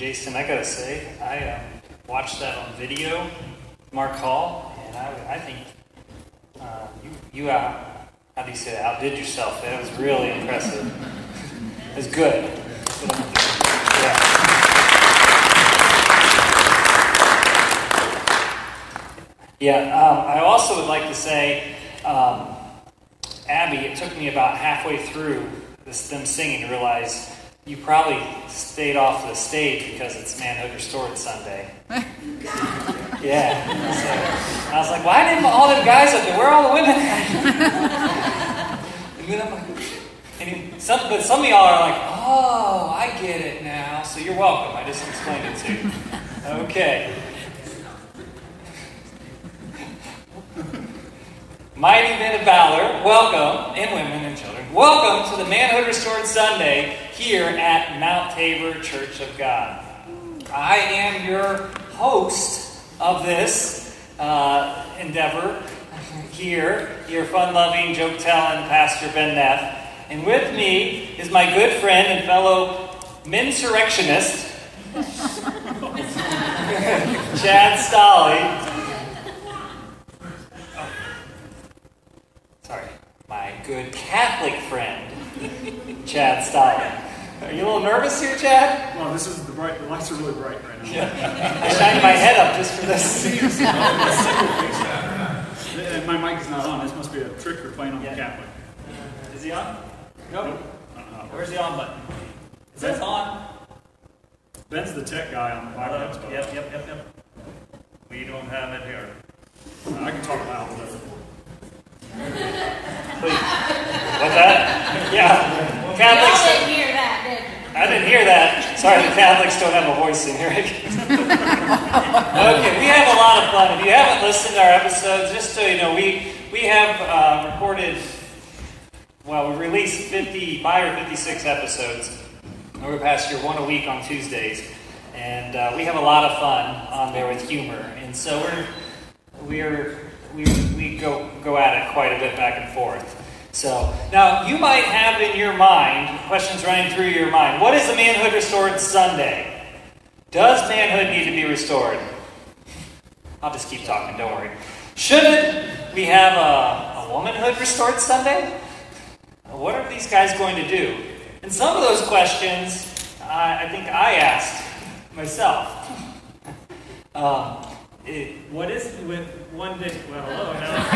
Jason, I gotta say, I um, watched that on video, Mark Hall, and I, I think uh, you, you out, how do you say that, outdid yourself. That was really impressive. It was good. Yeah. Yeah, um, I also would like to say, um, Abby, it took me about halfway through this, them singing to realize you probably stayed off the stage because it's Manhood Restored Sunday. yeah. So I was like, why didn't all them guys up there? Where are all the women and then I'm like, and some, but some of y'all are like, oh, I get it now. So you're welcome. I just explained it to you. Okay. Mighty men of valor, welcome, and women and children, welcome to the Manhood Restored Sunday here at Mount Tabor Church of God. I am your host of this uh, endeavor here, your fun loving, joke telling Pastor Ben Neff. And with me is my good friend and fellow mensurrectionist, Chad Stolley. sorry, my good Catholic friend, Chad Stalin. Are you a little nervous here, Chad? Well, this is the bright. The lights are really bright right now. Yeah. I shined my head up just for this. And uh, my mic is not on. This must be a trick you're playing on Yeah. the Catholic. Uh, is he on? Nope. Nope. Uh-uh. Where's the on button? Is says on. Ben's the tech guy on the podcast. but Yep, yep, yep, yep. We don't have it here. Uh, I can talk loud. But Please. What's that? Yeah. Y'all Catholics. didn't hear that, did you? I didn't hear that. Sorry, the Catholics don't have a voice in here. okay, we have a lot of fun. If you haven't listened to our episodes, just so you know, we we have uh, recorded. Well, we released 55 or 56 episodes over the past year, one a week on Tuesdays, and uh, we have a lot of fun on there with humor. And so we're we're we, we go go at it quite a bit back and forth. So now you might have in your mind questions running through your mind. What is a manhood restored Sunday? Does manhood need to be restored? I'll just keep talking. Don't worry. Shouldn't we have a, a womanhood restored Sunday? What are these guys going to do? And some of those questions, I, I think I asked myself. Um, it, what is with one day? Well, hello now.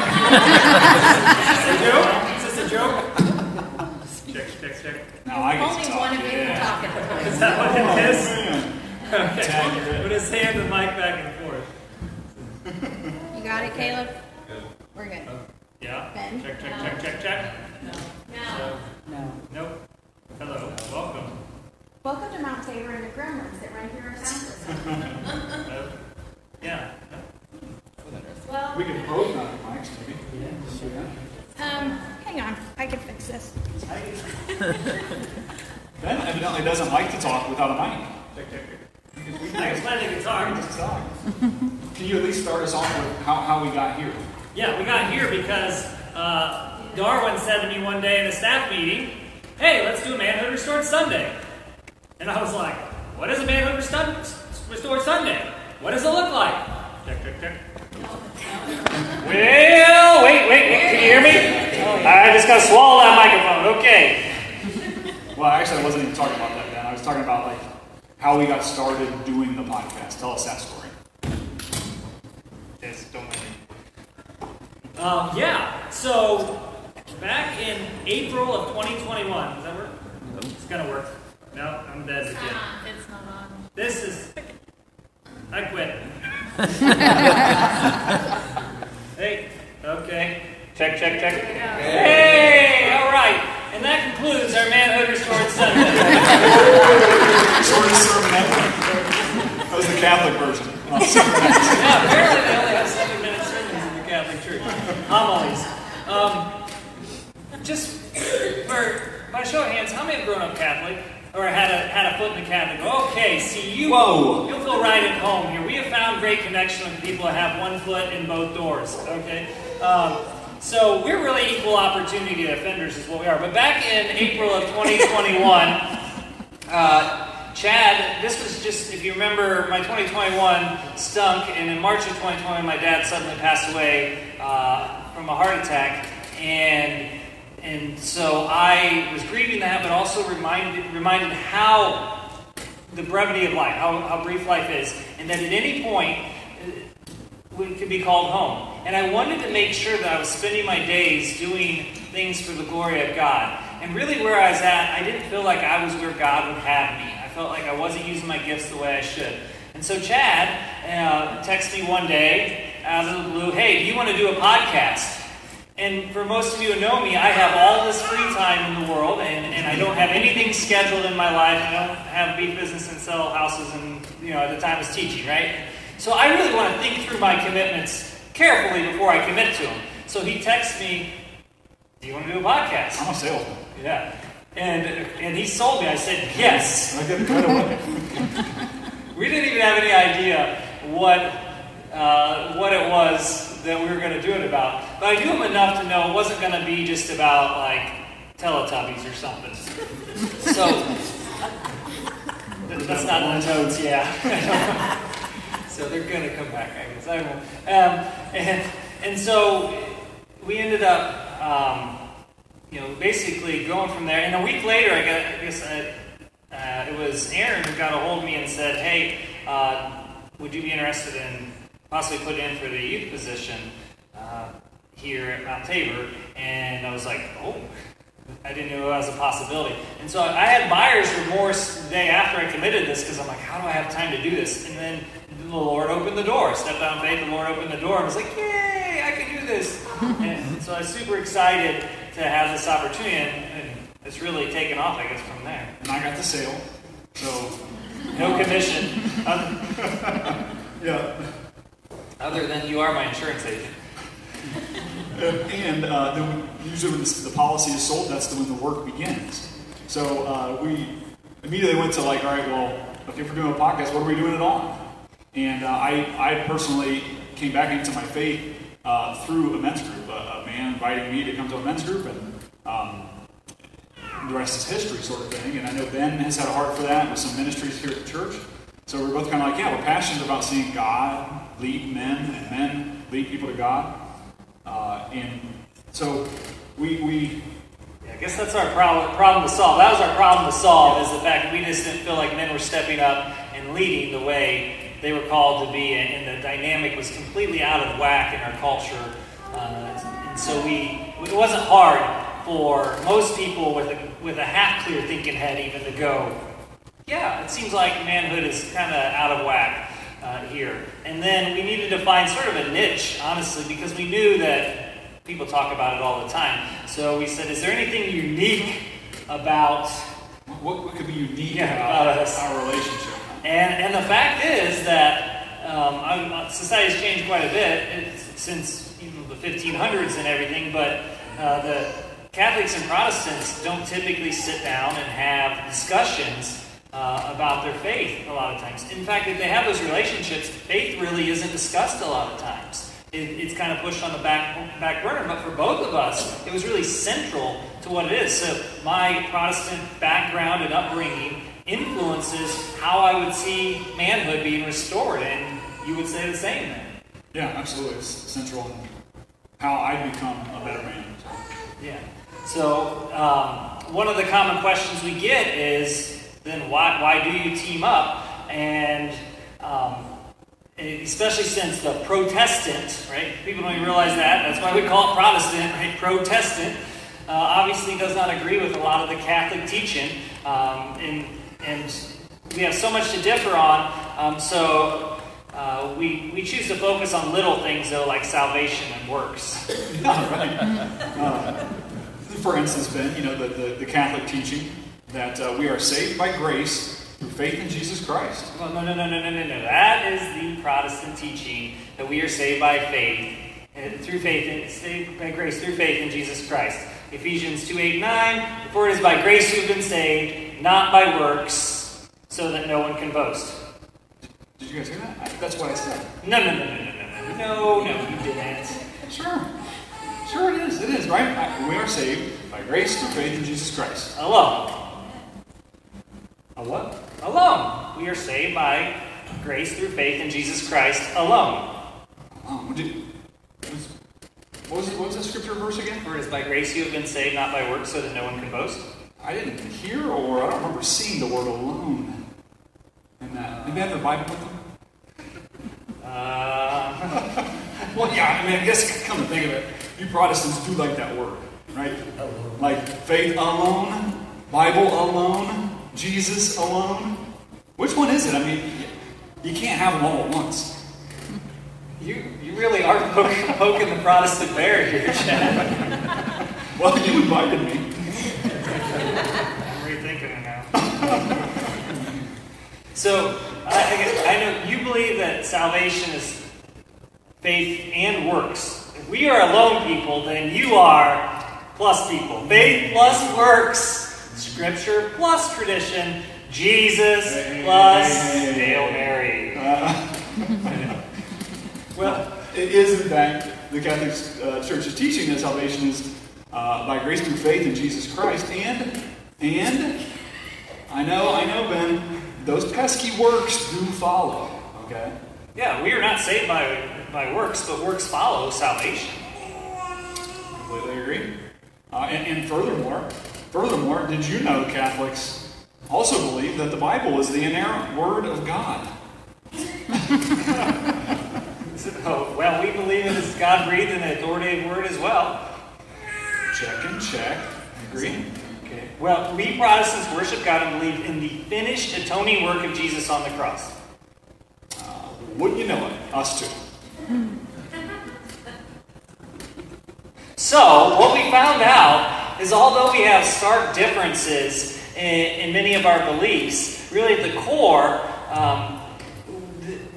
is this a joke? Is this a joke? Check, check, check. now I Only talk. one of you yeah. talking. Is that what it is? Oh, man. Okay. We'll just hand the mic back and forth. You got it, Caleb? We're good. Yeah. Ben? Check, check, check, check, check. No. No. nope. Hello. Welcome. Welcome to Mount Tabor and the Gremlins that run here in campus. Nope. Yeah. Well, We can both not have mics, maybe. Um, hang on. I can fix this. Ben evidently doesn't like to talk without a mic. Check, check, check. I can play the guitar. Just talk. Can you at least start us off with how, how we got here? Yeah, we got here because uh, Darwin said to me one day in a staff meeting, "Hey, let's do a Manhood Restored Sunday." And I was like, "What is a Manhood Restored, Restored Sunday? What does it look like?" Well, wait, wait, wait. Can you hear me? I just gotta swallow that microphone. Okay. Well, actually, I wasn't even talking about that, Ben. I was talking about like how we got started doing the podcast. Tell us that story. Yes, don't mind me. Um, yeah, so back in April of 2021, does that work? It's gonna work. No, I'm dead again. It's not on. This is. I quit. hey, okay. Check, check, check. Hey, all right. And that concludes our Manhood Restored Sunday. Shortest sermon ever. That was the Catholic version. Yeah, apparently they only have seven minute sermons in the Catholic Church. Homilies. Um, just for by show of hands, how many have grown up Catholic or had a had a foot in the Catholic? Okay, see you. Whoa. You'll feel right at home here. We have found great connection with people that have one foot in both doors. Okay. Um, so we're really equal opportunity offenders, is what we are. But back in April of 2021, uh, Chad, this was just, if you remember, my 2021 stunk, and in March of 2020, my dad suddenly passed away uh, from a heart attack, and and so I was grieving that, but also reminded reminded how the brevity of life, how, how brief life is, and that at any point uh, we could be called home. And I wanted to make sure that I was spending my days doing things for the glory of God. And really, where I was at, I didn't feel like I was where God would have me. I felt like I wasn't using my gifts the way I should. And so Chad uh, texted me one day out of the blue, hey, do you want to do a podcast? And for most of you who know me, I have all this free time in the world, and, and I don't have anything scheduled in my life. I don't have beef business and sell houses, and you know, at the time I was teaching, right? So I really want to think through my commitments carefully before I commit to them. So he texts me, "Do you want to do a podcast?" I'm a salesman. Yeah, and and he sold me. I said yes. I get it right away. We didn't even have any idea what uh, what it was that we were going to do it about. But I knew him enough to know it wasn't going to be just about like Teletubbies or something. So that's not in the notes, yeah. so they're going to come back, I guess. I won't. Um, and and so we ended up, um, you know, basically going from there. And a week later, I got, I guess. I, uh, it was Aaron who got a hold of me and said, "Hey, uh, would you be interested in possibly put in for the youth position uh, here at Mount Tabor?" And I was like, "Oh." I didn't know it was a possibility. And so I had buyer's remorse the day after I committed this because I'm like, how do I have time to do this? And then the Lord opened the door. Stepped out in faith, the Lord opened the door. I was like, yay, I can do this. and so I was super excited to have this opportunity. And, and it's really taken off, I guess, from there. And I got the sale. So, No commission, yeah. Other than you are my insurance agent. And uh, then usually when the, policy is sold, that's when the work begins. So uh, we immediately went to like, all right, well, okay, if we're doing a podcast, what are we doing it on? And uh, I, I personally came back into my faith uh, through a men's group. A, a man inviting me to come to a men's group, and um, the rest is history, sort of thing. And I know Ben has had a heart for that with some ministries here at the church. So we're both kind of like, yeah, we're passionate about seeing God lead men and men lead people to God. Uh, and so we, we Yeah, I guess that's our problem, problem to solve. That was our problem to solve, is the fact that we just didn't feel like men were stepping up and leading the way they were called to be, and, and the dynamic was completely out of whack in our culture. Uh, and so we, it wasn't hard for most people with a, with a half clear thinking head even to go, yeah, it seems like manhood is kind of out of whack uh, here. And then we needed to find sort of a niche, honestly, because we knew that people talk about it all the time. So we said, is there anything unique about what, what could be unique Yeah, about about us. our relationship? And, and the fact is that um, I, society's changed quite a bit it's, since you know, the 1500s and everything, but uh, the Catholics and Protestants don't typically sit down and have discussions uh, about their faith a lot of times. In fact, if they have those relationships, faith really isn't discussed a lot of times. It, it's kind of pushed on the back, back burner, but for both of us, it was really central to what it is. So my Protestant background and upbringing influences how I would see manhood being restored, and you would say the same then. Yeah, absolutely. It's central in how I become a better man. Yeah. So um, one of the common questions we get is, then why, why do you team up? And um, especially since the Protestant, right? People don't even realize that. That's why we call it Protestant, right? Protestant uh, obviously does not agree with a lot of the Catholic teaching, um, and and we have so much to differ on. Um, so uh, we we choose to focus on little things though, like salvation and works. Right. Uh, for instance, Ben, you know, the, the, the Catholic teaching that uh, we are saved by grace through faith in Jesus Christ. Well, no, no, no, no, no, no, no. That is the Protestant teaching that we are saved by faith, uh, through faith, in, saved by grace through faith in Jesus Christ. Ephesians 2 8 9. For it is by grace you have been saved, not by works, so that no one can boast. Did you guys hear that? I, that's what I said. No, no, no, no, no, no, no, no, you didn't. Sure. Sure it is. It is, right? I- We are saved by grace through faith in Jesus Christ. Alone. Alone. What? Alone. We are saved by grace through faith in Jesus Christ alone. Did, what, was, what was that scripture verse again? For it is by grace you have been saved, not by works, so that no one can boast. I didn't hear or I don't remember seeing the word alone in that. Maybe I have the Bible with them? Uh, Well, yeah, I mean, I guess come to think of it, you Protestants do like that word, right? Like faith alone, Bible alone, Jesus alone. Which one is it? I mean, you can't have them all at once. you, you really are poking, poking the Protestant bear here, Chad. Well, you invited me. I'm rethinking it now. so, I, I, guess- I know you believe that salvation is faith and works. If we are alone people, then you are plus people. Faith plus works, Scripture plus tradition, Jesus Hey, plus hey, hey, Hail. Mary. Well, it is in fact the Catholic uh, Church's teaching that salvation is uh, by grace through faith in Jesus Christ, and and I know, I know, Ben, those pesky works do follow. Okay, Yeah, we are not saved by, by works, but works follow salvation. completely agree. Uh, and, and furthermore, furthermore, did you know Catholics also believe that the Bible is the inerrant Word of God? Oh, well, we believe it is God breathed and authoritative word as well. Check and check. Agree. Okay. Well, we Protestants worship God and believe in the finished atoning work of Jesus on the cross. Uh, wouldn't you know it? Us too. So, what we found out is although we have stark differences in, in many of our beliefs, really at the core, um,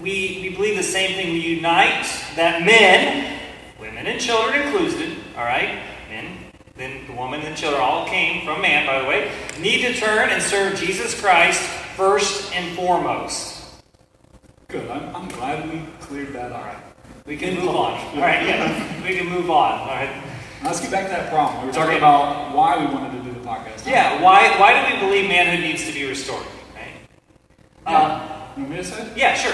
we, we believe the same thing. We unite that men, women and children included, all right, men, then the woman and children all came from man, by the way, need to turn and serve Jesus Christ first and foremost. Good. I'm, I'm glad we cleared that up. We can move on. All right, yeah, we can move on. All right. Now, Let's get back to that problem. We were talking Okay. about why we wanted to do the podcast. Yeah, why, why do we believe manhood needs to be restored? Right? Yeah. you want me to say? it? yeah, sure.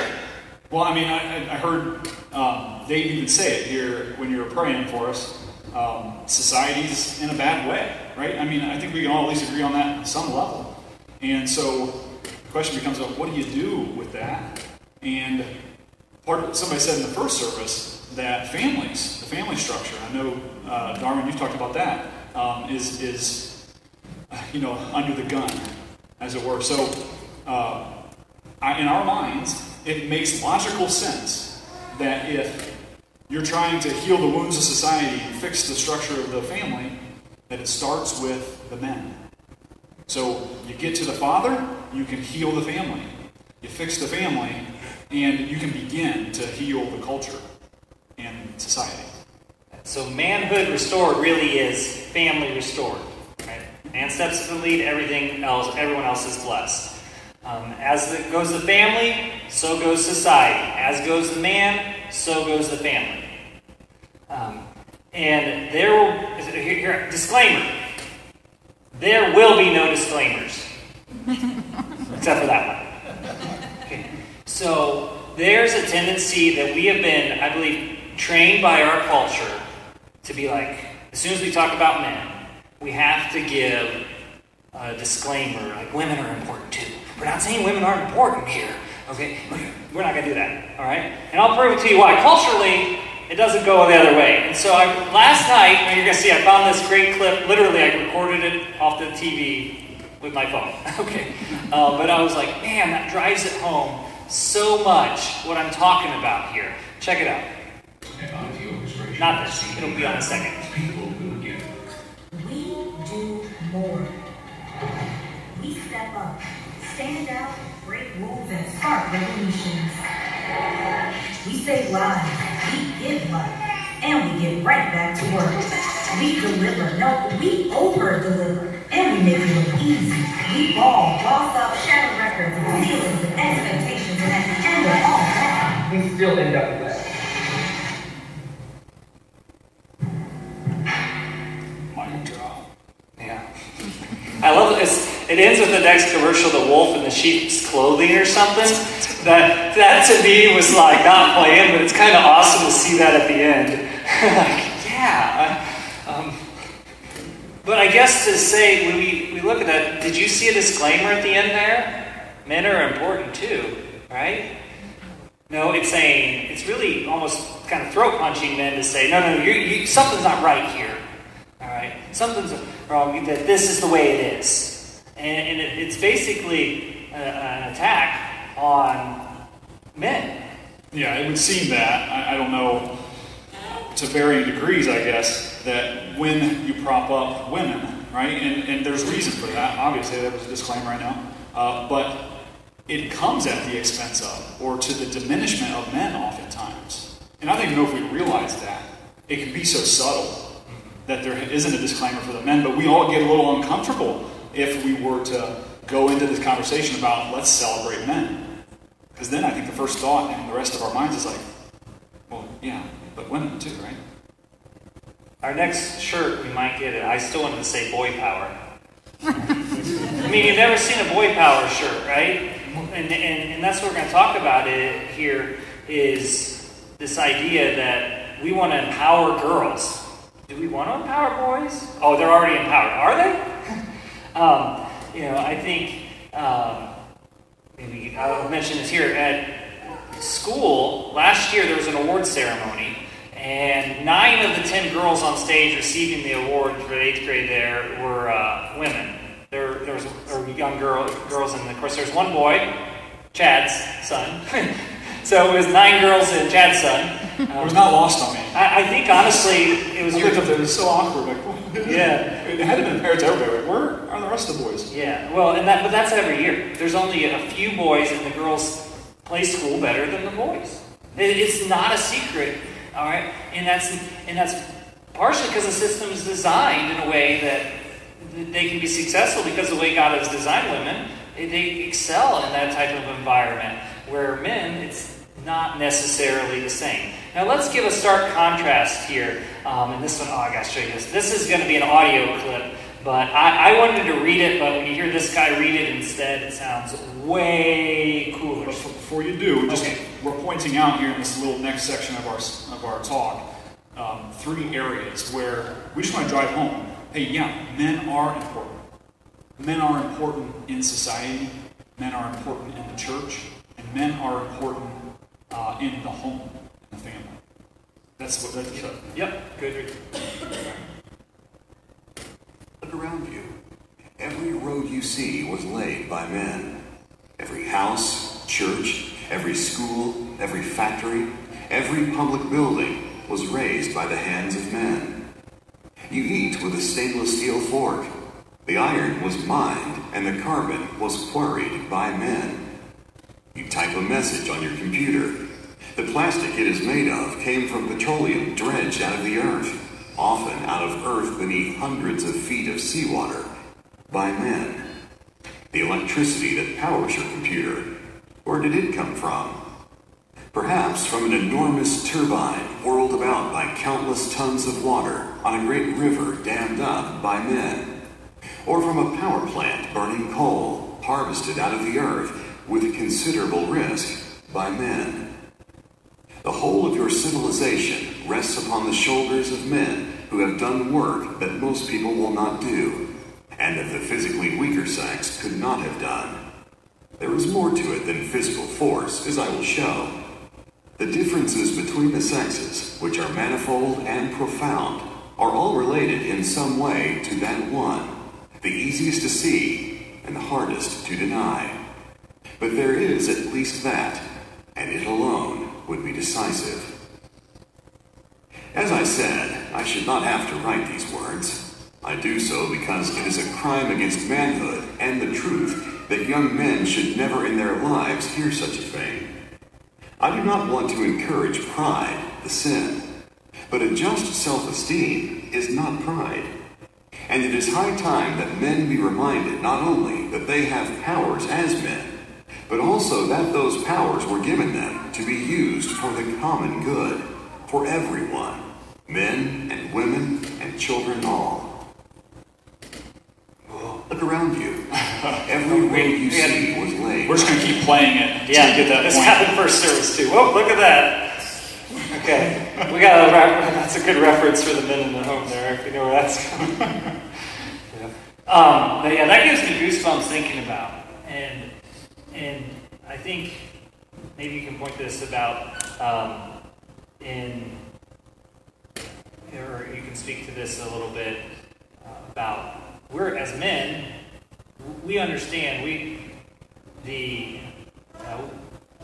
Well, I mean, I, I I heard um, Dave even say it here when you were praying for us. Um, society's in a bad way, right? I mean, I think we can all at least agree on that on some level. And so the question becomes, well, what do you do with that? And part of somebody said in the first service that families, the family structure, I know uh, Darwin, you've talked about that, um, is is you know under the gun, as it were. So uh, I, in our minds, it makes logical sense that if you're trying to heal the wounds of society and fix the structure of the family, that it starts with the men. So you get to the father, you can heal the family. You fix the family, and you can begin to heal the culture and society. So manhood restored really is family restored. Right? Man steps to the lead, everything else, everyone else is blessed. Um, as it goes the family, so goes society. As goes the man, so goes the family. Um, and there will, here, here, disclaimer. There will be no disclaimers. Except for that one. Okay. So there's a tendency that we have been, I believe, trained by our culture to be like, as soon as we talk about men, we have to give a disclaimer, like women are important too. We're not saying women aren't important here. Okay, we're not going to do that. All right, and I'll prove it to you why. Culturally, it doesn't go the other way. And so I, last night, you're going to see, I found this great clip. Literally, I recorded it off the TV with my phone. okay, uh, but I was like, man, that drives it home so much. What I'm talking about here. Check it out. Not this. It'll be on a second. We do more. We step up, stand out, break rules, and spark revolutions. We save lives, we give life, and we get right back to work. We deliver, no, we over deliver, and we make it look easy. We ball, boss up, shatter records, ceilings, and expectations, and at the end of all that, we still end up with that. It ends with the next commercial, the wolf in the sheep's clothing or something. That that to me was like not playing, but it's kind of awesome to see that at the end. like, yeah. Um, but I guess to say when we, we look at that, did you see a disclaimer at the end there? Men are important too, right? No, it's saying it's really almost kind of throat punching men to say, no, no, you, something's not right here. All right, something's wrong. That this is the way it is, and, and it, it's basically a, an attack on men. Yeah, it would seem that. I, I don't know, to varying degrees, I guess, that when you prop up women, right, and, and there's reason for that. Obviously, there was a disclaimer right now. Uh, but it comes at the expense of, or to the diminishment of men oftentimes. And I don't even know if we realize that. It can be so subtle that there isn't a disclaimer for the men, but we all get a little uncomfortable if we were to go into this conversation about let's celebrate men. Because then I think the first thought in the rest of our minds is like, well, yeah, but women too, right? Our next shirt, we might get it. I still wanted to say boy power. I mean, you've never seen a boy power shirt, right? And, and, and that's what we're going to talk about it here is this idea that we want to empower girls. Do we want to empower boys? Oh, they're already empowered. Are they? Um, you know, I think um, maybe I'll mention this here. At school, last year there was an award ceremony, and nine of the ten girls on stage receiving the award for the eighth grade there were uh, women. There, there was or young girl, girls, and of course there's one boy, Chad's son. so it was nine girls and Chad's son. Um, it was not lost on me. I, I think honestly, it was I your. it was so awkward. Like, Yeah. It had to been apparent to everybody. Where are the rest of the boys? Yeah, well, and that, but that's every year. There's only a few boys, and the girls play school better than the boys. It, it's not a secret, all right. And that's and that's partially because the system is designed in a way that they can be successful because the way God has designed women, they excel in that type of environment. Where men, it's not necessarily the same. Now let's give a stark contrast here. Um, and this one, oh, I gotta show you this. This is going to be an audio clip, but I, I, wanted to read it. But when you hear this guy read it instead, it sounds way cooler. But before you do, just Okay. we're pointing out here in this little next section of our of our talk um, three areas where we just want to drive home. Hey, yeah, men are important. Men are important in society. Men are important in the church, and men are important uh, in the home, in the family. That's what that's. Yep, good. Look around you. Every road you see was laid by men. Every house, church, every school, every factory, every public building was raised by the hands of men. You eat with a stainless steel fork. The iron was mined and the carbon was quarried by men. You type a message on your computer. The plastic it is made of came from petroleum dredged out of the earth, often out of earth beneath hundreds of feet of seawater, by men. The electricity that powers your computer, where did it come from? Perhaps from an enormous turbine whirled about by countless tons of water on a great river dammed up by men. Or from a power plant burning coal harvested out of the earth with considerable risk by men. The whole of your civilization rests upon the shoulders of men who have done work that most people will not do, and that the physically weaker sex could not have done. There is more to it than physical force, as I will show. The differences between the sexes, which are manifold and profound, are all related in some way to that one, the easiest to see and the hardest to deny. But there is at least that, and it alone would be decisive. As I said, I should not have to write these words. I do so because it is a crime against manhood and the truth that young men should never in their lives hear such a thing. I do not want to encourage pride, the sin, but a just self esteem is not pride. And it is high time that men be reminded not only that they have powers as men, but also that those powers were given them to be used for the common good, for everyone, men and women and children all. Oh, Look around you. Every road you see was laid. We're just going to keep playing it until Yeah, you get that this point. happened first service too. Whoa, look at that. Okay, we got a re- that's a good reference for the men in the home there, if you know where that's coming. yeah. Um, but yeah, that gives me goosebumps thinking about, and and I think maybe you can point this about um, in, or you can speak to this a little bit uh, about we're as men, we understand we the uh,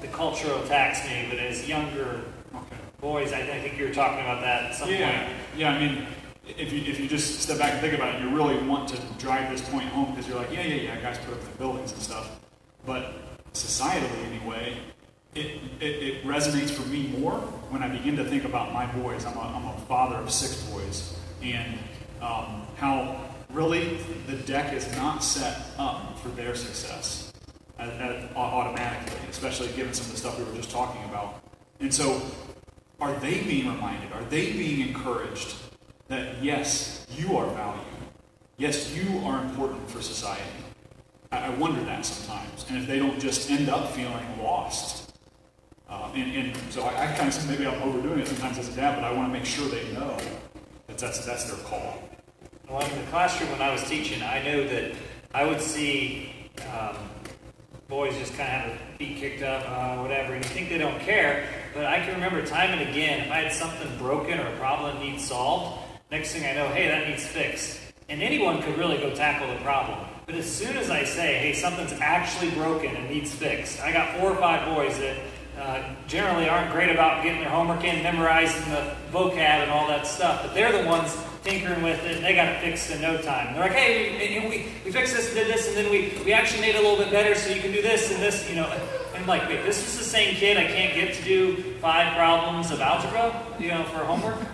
the cultural attacks me, but as younger Okay. boys, I, I think you were talking about that at some Yeah, point. yeah. I mean, if you if you just step back and think about it, you really want to drive this point home because you're like, yeah, yeah, yeah, guys put up the buildings and stuff. But societally, anyway, it, it, it resonates for me more when I begin to think about my boys. I'm a, I'm a father of six boys, and um, how really the deck is not set up for their success at, at, automatically, especially given some of the stuff we were just talking about. And so, are they being reminded? Are they being encouraged that yes, you are valued? Yes, you are important for society. I, wonder that sometimes, and if they don't just end up feeling lost. Uh, and, and so I, I kind of maybe I'm overdoing it sometimes as a dad, but I want to make sure they know that that's that's their call. Well, in the classroom when I was teaching, I know that I would see um, boys just kind of have feet kicked up, uh, whatever, and you think they don't care. But I can remember time and again, if I had something broken or a problem that needs solved, next thing I know, hey, that needs fixed. And anyone could really go tackle the problem. But as soon as I say, hey, something's actually broken and needs fixed, I got four or five boys that uh, generally aren't great about getting their homework in, memorizing the vocab and all that stuff, but they're the ones tinkering with it, and they got it fixed in no time. They're like, hey, we, we, we fixed this and did this, and then we, we actually made it a little bit better so you can do this and this, you know. And I'm like, wait, this is the same kid I can't get to do five problems of algebra, you know, for homework?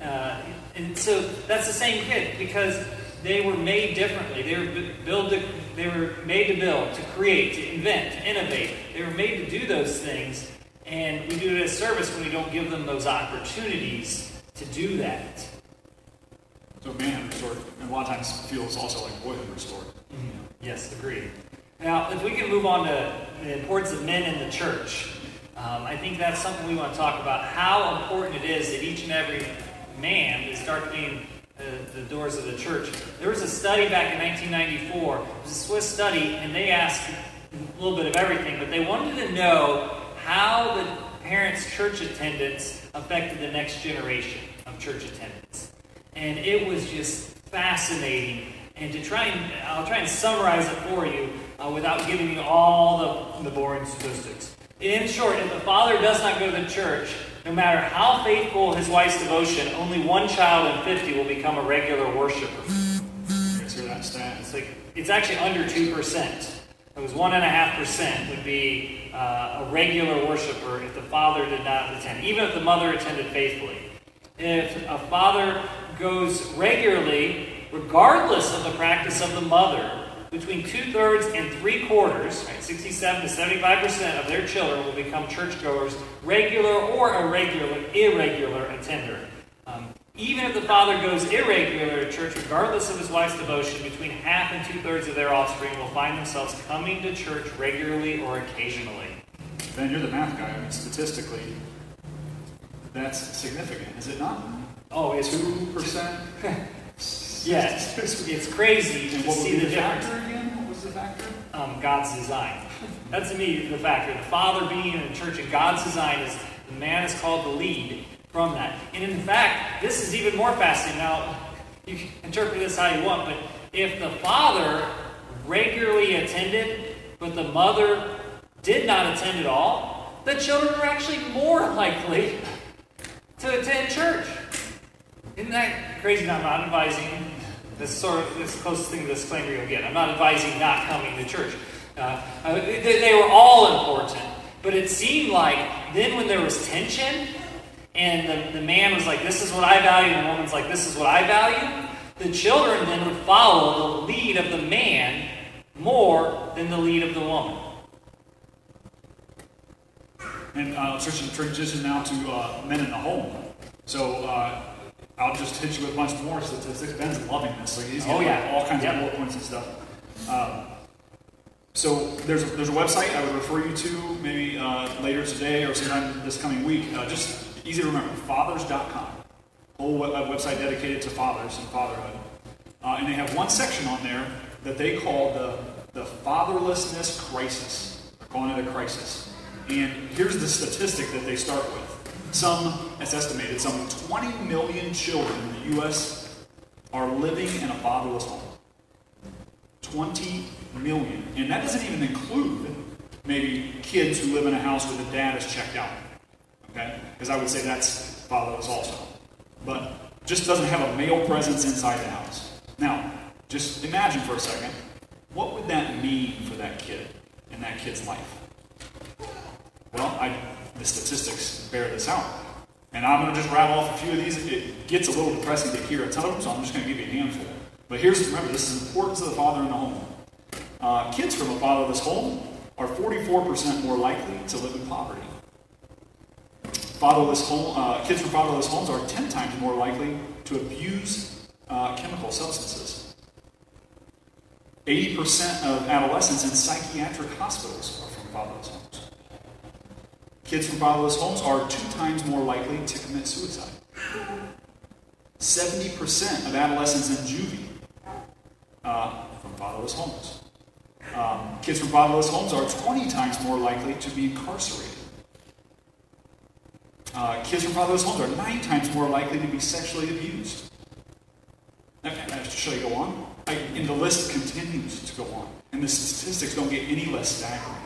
Uh, and so that's the same kid because they were made differently. They were bu- build to, they were made to build, to create, to invent, to innovate. They were made to do those things, and we do it as service when we don't give them those opportunities to do that. So manhood restored, and a lot of times feels also like boyhood restored. Yes, agreed. Now, if we can move on to the importance of men in the church, um, I think that's something we want to talk about. How important it is that each and every man is darkening the, the doors of the church. There was a study back in 1994. It was a Swiss study, and they asked a little bit of everything, but they wanted to know how the parents' church attendance affected the next generation of church attendance. And it was just fascinating. And to try and, I'll try and summarize it for you uh, without giving you all the, the boring statistics. In short, if the father does not go to the church, no matter how faithful his wife's devotion, only one child in 50 will become a regular worshiper. Guys hear that? It's like it's actually under two percent. It was one and a half percent would be uh, a regular worshiper if the father did not attend, even if the mother attended faithfully. If a father goes regularly, regardless of the practice of the mother, between two thirds and three quarters, right, 67 to 75 percent of their children will become churchgoers, regular or irregular, irregular attender. Um, even if the father goes irregular to church, regardless of his wife's devotion, between half and two thirds of their offspring will find themselves coming to church regularly or occasionally. Ben, you're the math guy. I mean, statistically, that's significant, is it not? Oh, it's Two percent. yes, it's crazy And to see the the difference. factor again? What was the factor? um, God's design. That's to me the factor. The Father being in the church and God's design is the man is called to lead from that. And in fact, this is even more fascinating. Now, you can interpret this how you want, but if the father regularly attended, but the mother did not attend at all, the children are actually more likely to attend church. Isn't that crazy? Now, I'm not advising this sort of this closest thing to disclaimer you'll get. I'm not advising not coming to church. Uh, uh, they, they were all important, but it seemed like then when there was tension, and the, the man was like, "This is what I value," and the woman's like, "This is what I value." The children then would follow the lead of the man more than the lead of the woman. And uh, transition now to uh, men in the home. So uh, I'll just hit you with a bunch more statistics. Ben's loving this, so he's Oh, getting yeah. all kinds Yep. of bullet points and stuff. Um, so there's a, there's a website I would refer you to maybe uh, later today or sometime this coming week. Uh, just easy to remember, fathers.com. Whole web, website dedicated to fathers and fatherhood. Uh, and they have one section on there that they call the, the fatherlessness crisis. They're calling it a crisis. And here's the statistic that they start with. Some, it's estimated, some 20 million children in the U.S. are living in a fatherless home. 20 million. And that doesn't even include maybe kids who live in a house where the dad is checked out. Okay? Because I would say that's fatherless also. But just doesn't have a male presence inside the house. Now, just imagine for a second, what would that mean for that kid and that kid's life? Well, I, the statistics bear this out. And I'm going to just rattle off a few of these. It gets a little depressing to hear a ton of them, so I'm just going to give you a handful. But here's, remember, this is importance of the father in the home. Uh, kids from a fatherless home are 44% more likely to live in poverty. Fatherless home, uh, kids from fatherless homes are 10 times more likely to abuse uh, chemical substances. 80% of adolescents in psychiatric hospitals are from fatherless homes. Kids from fatherless homes are two times more likely to commit suicide. 70% of adolescents in juvie uh, from fatherless homes. Um, kids from fatherless homes are 20 times more likely to be incarcerated. Uh, kids from fatherless homes are nine times more likely to be sexually abused. Shall I go on? I, and the list continues to go on. And the statistics don't get any less staggering.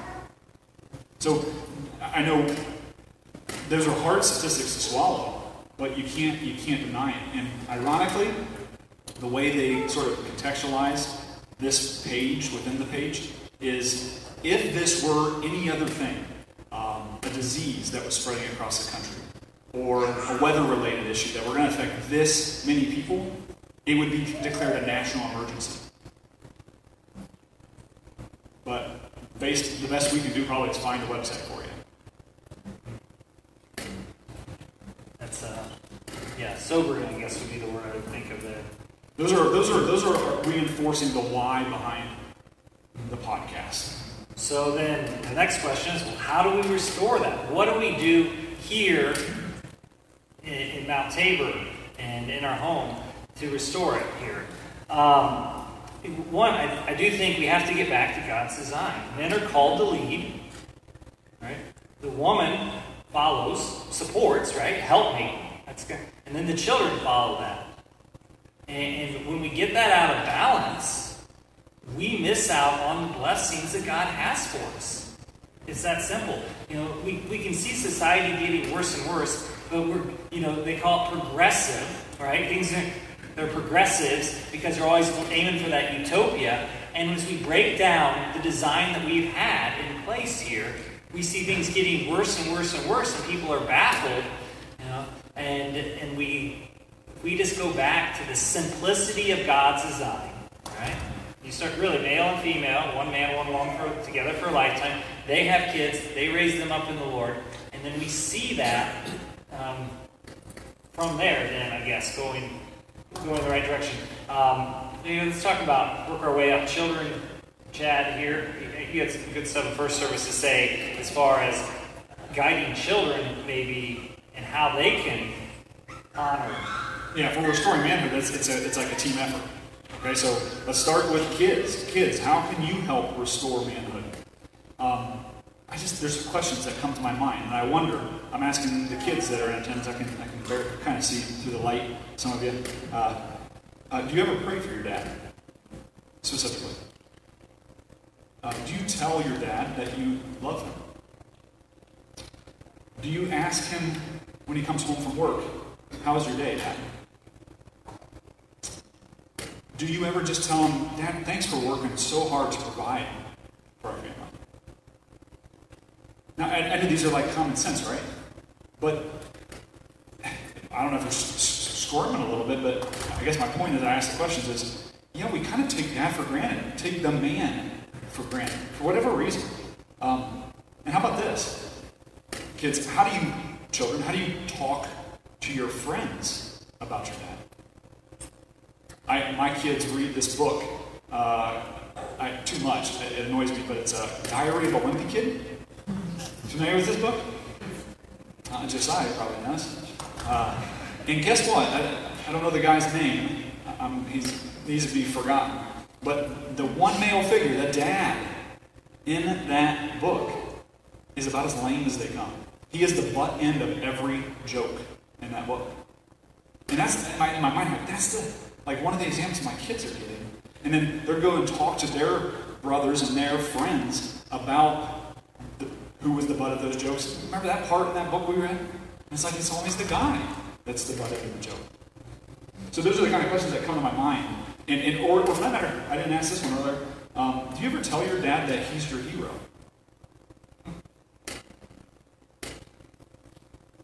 So I know those are hard statistics to swallow, but you can't you can't deny it. And ironically, the way they sort of contextualize this page within the page is if this were any other thing, um, a disease that was spreading across the country, or a weather-related issue that were going to affect this many people, it would be declared a national emergency. But based, the best we can do probably is find a website for you. That's uh, yeah, sobering. I guess would be the word I would think of there. Those are those are those are reinforcing the why behind the podcast. So then the next question is, well, how do we restore that? What do we do here in, in Mount Tabor and in our home to restore it here? Um, one, I, I do think we have to get back to God's design. Men are called to lead, right? The woman follows, supports, right? Help me. That's good. And then the children follow that. And, and when we get that out of balance, we miss out on the blessings that God has for us. It's that simple. You know, we, we can see society getting worse and worse, but we're, you know, they call it progressive, right? Things are, they're progressives because they're always aiming for that utopia. And as we break down the design that we've had in place here, we see things getting worse and worse and worse, and people are baffled, you know, and, and we, we just go back to the simplicity of God's design, right? You start really male and female, one man, one woman for, together for a lifetime. They have kids, they raise them up in the Lord, and then we see that um, from there. Then I guess going going in the right direction. Um, let's talk about work our way up. Children, Chad here, he had some good stuff in first service to say as far as guiding children maybe and how they can honor. Yeah, for restoring manhood, it's, it's, a, it's like a team effort. Okay, so let's start with kids. Kids, how can you help restore manhood? Um, I just there's questions that come to my mind, and I wonder. I'm asking the kids that are in attendance. I can I can very, kind of see through the light. Some of you. Uh, uh, do you ever pray for your dad specifically? Uh, do you tell your dad that you love him? Do you ask him when he comes home from work, "How was your day, Dad?" Do you ever just tell him, Dad, thanks for working so hard to provide for our family? Now, I, I know these are like common sense, right? But I don't know if you're squirming a little bit, but I guess my point as I ask the questions is, yeah, we kind of take dad for granted, take the man for granted, for whatever reason. Um, and how about this? Kids, how do you, children, how do you talk to your friends about your dad. I, my kids read this book uh, I, too much. It, it annoys me, but it's a Diary of a Wimpy Kid. Familiar with this book? Uh, Josiah probably knows. Uh, and guess what? I, I, don't know the guy's name. he needs to be forgotten. But the one male figure, the dad, in that book is about as lame as they come. He is the butt end of every joke in that book. And that's in my, in my mind, like, that's the like one of the examples my kids are getting. And then they're going to talk to their brothers and their friends about who was the butt of those jokes. Remember that part in that book we read? And it's like it's always the guy that's the butt of the joke. So those are the kind of questions that come to my mind. And, and or, or for that matter, I didn't ask this one earlier. Um, do you ever tell your dad that he's your hero?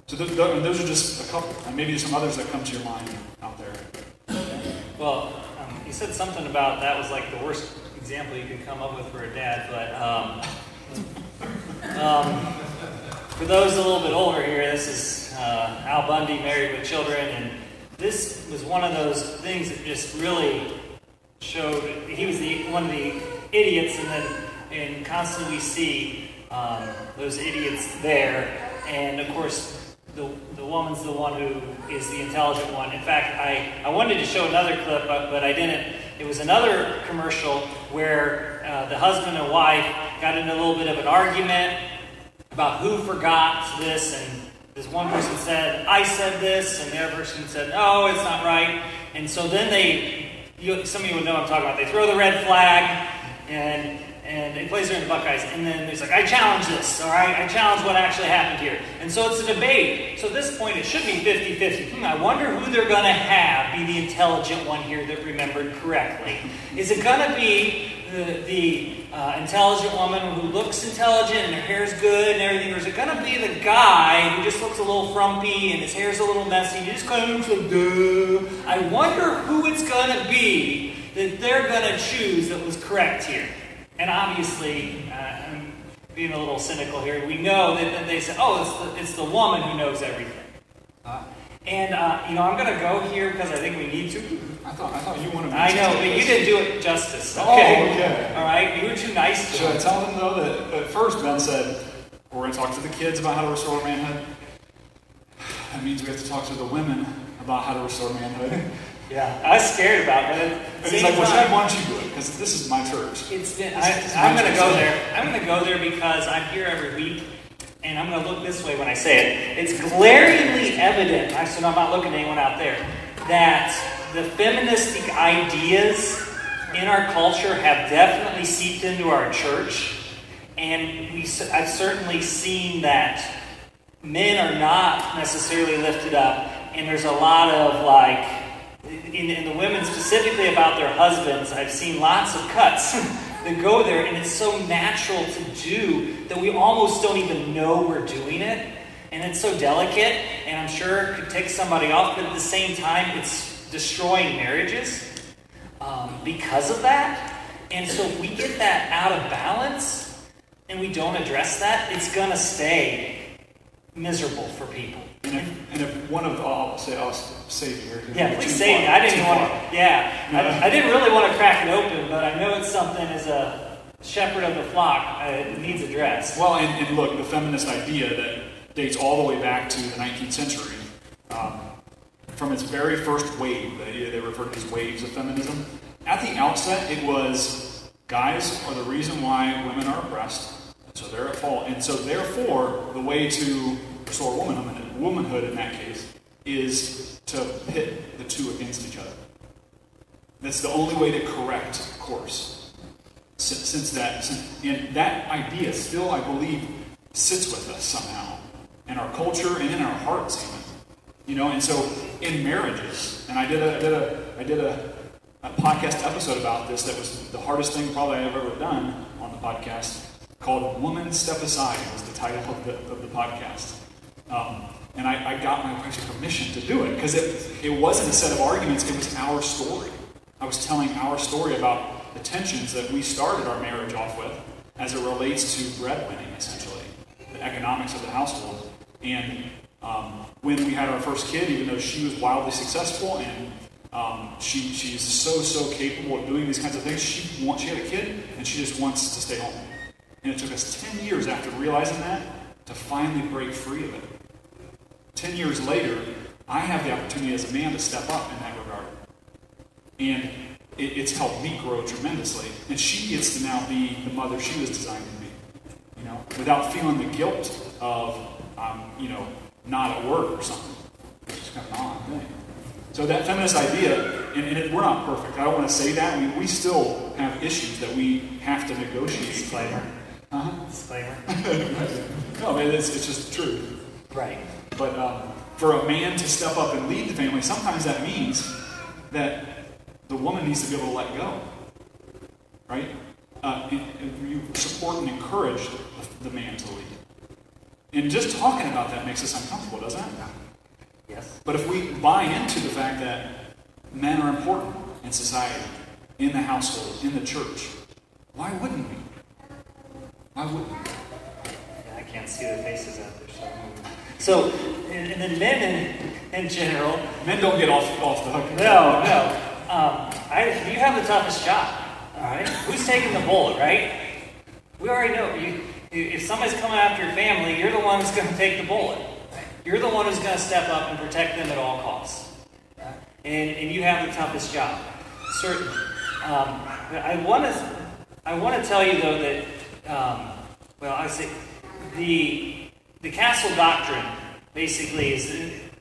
So those, those are just a couple, and maybe some others that come to your mind out there. Well, um, you said something about that was like the worst example you could come up with for a dad, but um, um, for those a little bit older here, this is uh, Al Bundy, Married with Children, and this was one of those things that just really showed he was the one of the idiots, and then and constantly see um, those idiots there, and of course the, the woman's the one who is the intelligent one. In fact, I, I wanted to show another clip, but, but I didn't. It was another commercial where uh, the husband and wife got into a little bit of an argument about who forgot this, and this one person said, I said this, and the other person said, no, it's not right. And so then they, you, some of you would know what I'm talking about, they throw the red flag, and and he plays in the Buckeyes. And then he's like, I challenge this, all right? I challenge what actually happened here. And so it's a debate. So at this point, it should be 50 50. Hmm, I wonder who they're going to have be the intelligent one here that remembered correctly. Is it going to be the, the uh, intelligent woman who looks intelligent and her hair's good and everything, or is it going to be the guy who just looks a little frumpy and his hair's a little messy and he just kind of looks like, duh? I wonder who it's going to be that they're going to choose that was correct here. And obviously, uh, I'm being a little cynical here, we know that, that they said, oh, it's the, it's the woman who knows everything. Uh, and, uh, you know, I'm going to go here because I think we need to. I thought, I thought you wanted me I know, but you didn't do it justice. Okay? Oh, okay. All right? You were too nice to Should I tell them, though, that at first Ben said, we're going to talk to the kids about how to restore manhood? That means we have to talk to the women about how to restore manhood. Yeah, I was scared about it. And he's like, well, Chad, why don't you do it? Because this is my church. It's been, I, am going to go there. I'm going to go there because I'm here every week, and I'm going to look this way when I say it. It's glaringly evident, so I'm not looking at anyone out there, that the feministic ideas in our culture have definitely seeped into our church, and we, I've certainly seen that men are not necessarily lifted up, and there's a lot of like in, in the women specifically about their husbands, I've seen lots of cuts that go there, and it's so natural to do that we almost don't even know we're doing it. And it's so delicate, and I'm sure it could take somebody off, but at the same time, it's destroying marriages um, because of that. And so if we get that out of balance and we don't address that, it's going to stay miserable for people. And if, and if one of, I'll say, I'll save here. Yeah, please save me. I didn't want to, yeah, I, I, didn't really want to crack it open, but I know it's something as a shepherd of the flock, uh, it needs addressed. Well, and, and, look, the feminist idea that dates all the way back to the 19th century, um, from its very first wave, they, they refer to as waves of feminism. At the outset, it was guys are the reason why women are oppressed, so they're at fault. And so, therefore, the way to restore womanhood, womanhood in that case is to pit the two against each other. That's the only way to correct course. Since, since that, since, and that idea still, I believe, sits with us somehow in our culture and in our hearts, even. You know, and so in marriages, and I did a, I did a, I did a, a podcast episode about this that was the hardest thing probably I've ever done on the podcast called Woman Step Aside was the title of the, of the podcast. Um, and I, I, got my wife's permission to do it because it, it wasn't a set of arguments, it was our story. I was telling our story about the tensions that we started our marriage off with as it relates to breadwinning, essentially, the economics of the household. And Um, when we had our first kid, even though she was wildly successful and um, she, she's so, so capable of doing these kinds of things, she, want, she had a kid and she just wants to stay home. And it took us 10 years after realizing that to finally break free of it. 10 years later, I have the opportunity as a man to step up in that regard. And it, it's helped me grow tremendously. And she gets to now be the mother she was designed to be. You know, without feeling the guilt of, um, you know, not at work or something. It's just kind of an odd thing. So that feminist idea, and, and it, we're not perfect. I don't want to say that. We, we still have issues that we have to negotiate. Disclaimer. Uh-huh. Disclaimer. no, man, it's, it's just the truth. Right. But um, for a man to step up and lead the family, sometimes that means that the woman needs to be able to let go. Right? Uh, and, and you support and encourage the, the man to lead. And just talking about that makes us uncomfortable, doesn't it? Yes. But if we buy into the fact that men are important in society, in the household, in the church, why wouldn't we? Why wouldn't we? I can't see their faces out there. So, so and, and then men in, in general. Men don't get off, off the hook. No, no. Um, I, you have the toughest job. All right. Who's taking the bullet, right? We already know. You, if somebody's coming after your family, you're the one who's going to take the bullet. You're the one who's going to step up and protect them at all costs. And, and you have the toughest job, certainly. Um, I want to I want to tell you though that um, well I say the the castle doctrine basically is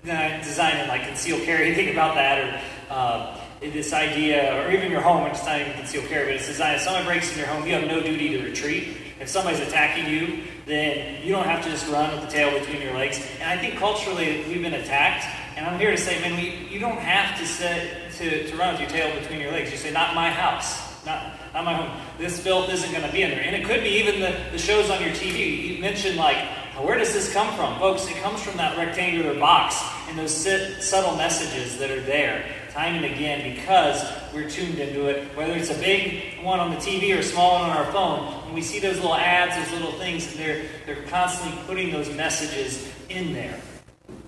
designed to like conceal carry. Think about that, or uh, this idea, or even your home. It's not even conceal carry, but it's designed. If someone breaks in your home, you have no duty to retreat. If somebody's attacking you, then you don't have to just run with the tail between your legs. And I think culturally we've been attacked. And I'm here to say, man, we, you don't have to, sit, to, to run with your tail between your legs. You say, not my house, not, not my home. This filth isn't going to be in there. And it could be even the, the shows on your TV. You mentioned, like, where does this come from? Folks, it comes from that rectangular box and those subtle messages that are there time and again because we're tuned into it. Whether it's a big one on the TV or a small one on our phone, when we see those little ads, those little things, they're, they're constantly putting those messages in there.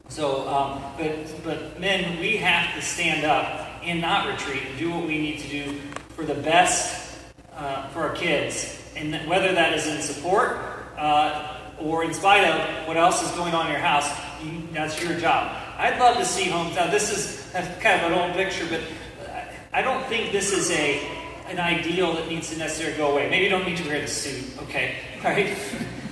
So, um, but, but men, we have to stand up and not retreat and do what we need to do for the best uh, for our kids. And whether that is in support uh, or in spite of what else is going on in your house, you, that's your job. I'd love to see homes. Now, this is kind of an old picture, but I don't think this is a an ideal that needs to necessarily go away. Maybe you don't need to wear the suit, okay? Right?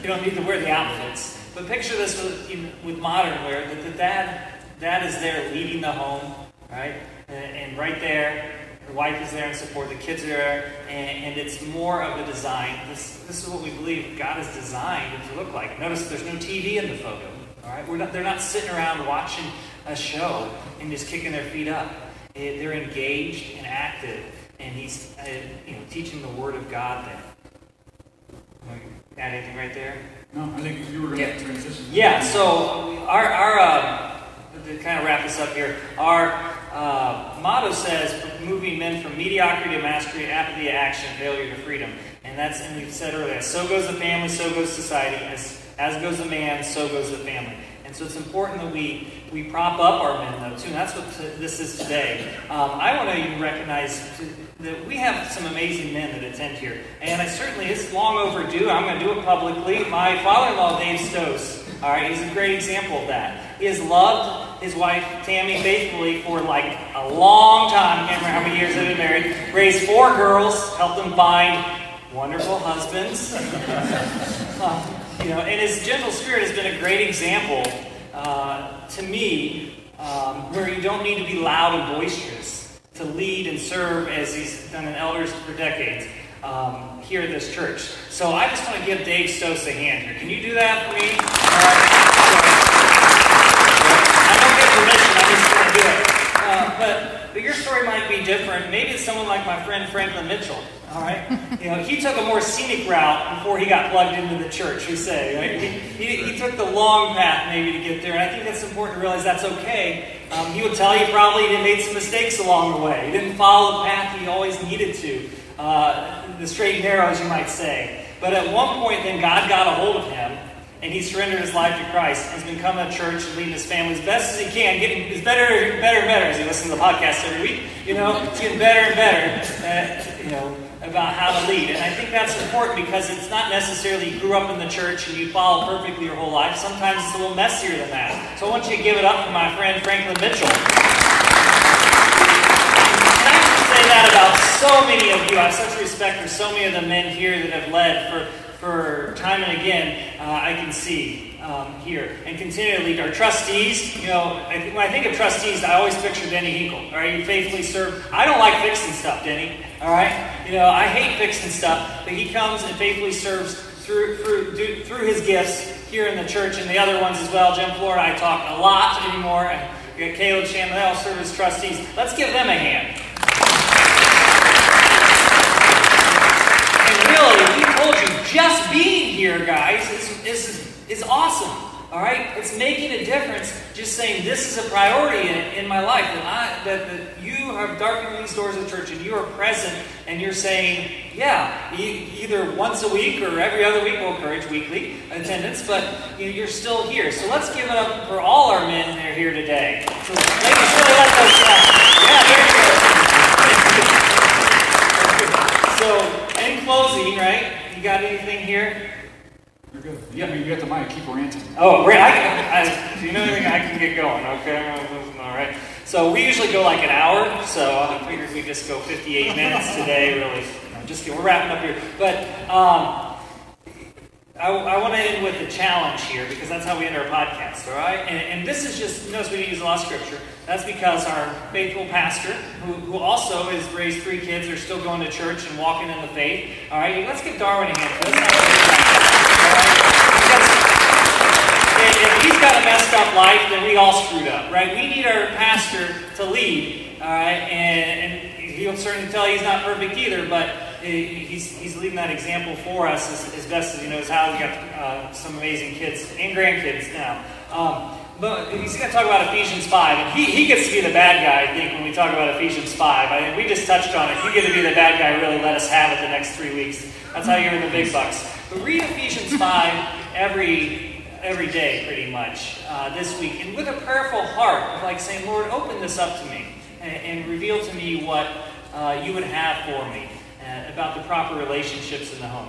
you don't need to wear the outfits. But picture this with, with modern wear that the dad, dad is there leading the home, right? And, and right there, the wife is there in support, the kids are there, and, and, it's more of a design. This, this is what we believe God has designed it to look like. Notice there's no TV in the photo. All right, We're not, they're not sitting around watching a show and just kicking their feet up. They're engaged and active, and he's uh, you know teaching the Word of God there. Add anything right there? No, I think you were going Yeah. to transition. Yeah, so our, our uh, to kind of wrap this up here, our uh, motto says moving men from mediocrity to mastery, apathy to action, failure to freedom. And that's, and we said earlier, so goes the family, so goes society. As, as goes the man, so goes the family. And so it's important that we, we prop up our men, though, too. And that's what this is today. Um, I want to even recognize that we have some amazing men that attend here. And I certainly, it's long overdue. I'm going to do it publicly. My father in law, Dave Stos, all right, he's a great example of that. He has loved his wife, Tammy, faithfully for like a long time. I can't remember how many years they've been married. Raised four girls, helped them find wonderful husbands. Uh, you know, and his gentle spirit has been a great example uh, to me, um, where you don't need to be loud and boisterous to lead and serve as he's done in elders for decades um, here at this church. So I just want to give Dave Stos a hand here. Can you do that for me? I don't get permission. I'm just going to do it. Uh, but, your story might be different. Maybe it's someone like my friend Franklin Mitchell. All right, you know, he took a more scenic route before he got plugged into the church. We say, right? He, he, he took the long path maybe to get there, and I think that's important to realize that's okay. Um, he would tell you probably he made some mistakes along the way. He didn't follow the path he always needed to, uh, the straight and narrow, as you might say. But at one point, then God got a hold of him, and he surrendered his life to Christ, He's become a church and leading his family as best as he can, getting is better, better and better as he listens to the podcast every week. You know, it's getting better and better. At, you know, about how to lead, and I think that's important because it's not necessarily you grew up in the church and you follow perfectly your whole life. Sometimes it's a little messier than that. So I want you to give it up for my friend Franklin Mitchell. And I to say that about so many of you. I have such respect for so many of the men here that have led for for time and again, uh, I can see um, here. And continue to lead our trustees. You know, I, when I think of trustees, I always picture Denny Hinkle. All right, you faithfully serve. I don't like fixing stuff, Denny. All right, you know, I hate fixing stuff, but he comes and faithfully serves through through do, through his gifts here in the church and the other ones as well. Jim Florida, I talk a lot anymore. We got Caleb Chandler, they all serve as trustees. Let's give them a hand. And really, we told you, just being here, guys, is, is, is awesome. All right? It's making a difference just saying this is a priority in, in my life. That, I, that, that you have darkened these doors of church and you are present and you're saying, yeah, e- either once a week or every other week, we'll encourage weekly attendance, but you know, you're still here. So let's give it up for all our men that are here today. So ladies, really let those uh, Yeah, very good. So, in closing, right? You got anything here? You're good. Yeah, you got the mic. Keep ranting. Oh, great. I, I, if you know anything, I can get going, okay? All right. So we usually go like an hour, so I figured we'd just go 58 minutes today, really. I'm just kidding. We're wrapping up here. But um, I, I want to end with a challenge here because that's how we end our podcast, all right? And, and this is just, notice we didn't use a lot of scripture. That's because our faithful pastor, who, who also has raised three kids, are still going to church and walking in the faith, all right? Let's give Darwin a hand. Let's if he's got a messed up life, then we all screwed up, right? We need our pastor to lead, all right? And, and he'll certainly tell you he's not perfect either, but he's, he's leading that example for us as, as best as he knows how. He's got uh, some amazing kids and grandkids now. Um, but he's going to talk about Ephesians 5, and he, he gets to be the bad guy, I think, when we talk about Ephesians 5. I mean, we just touched on it. You get to be the bad guy, really let us have it the next three weeks. That's how you're in the big bucks. But read Ephesians 5 every every day, pretty much, uh, this week, and with a prayerful heart, like saying, Lord, open this up to me and, and reveal to me what uh, you would have for me about the proper relationships in the home.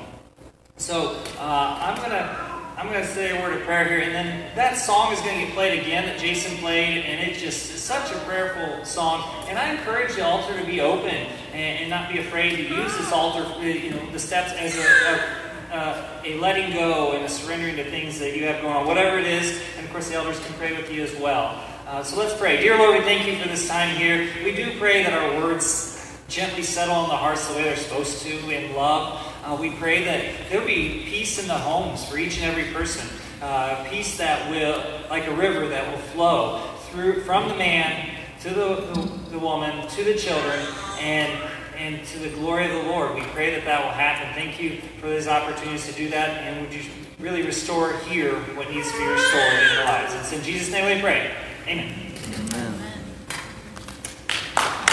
So uh, I'm gonna. I'm to say a word of prayer here, and then that song is to get played again that Jason played, and it just is such a prayerful song. And I encourage the altar to be open and, and not be afraid to use this altar, you know, the steps as a, a uh, a letting go and a surrendering to things that you have going on, whatever it is. And of course, the elders can pray with you as well. Uh, so let's pray. Dear Lord, we thank you for this time here. We do pray that our words gently settle on the hearts the way they're supposed to in love. Uh, we pray that there'll be peace in the homes for each and every person. Uh, peace that will, like a river, that will flow through from the man to the, the, the woman to the children and and to the glory of the Lord. We pray that that will happen. Thank you for these opportunities to do that, and would you really restore here what needs to be restored in our lives? It's in Jesus' name we pray. Amen.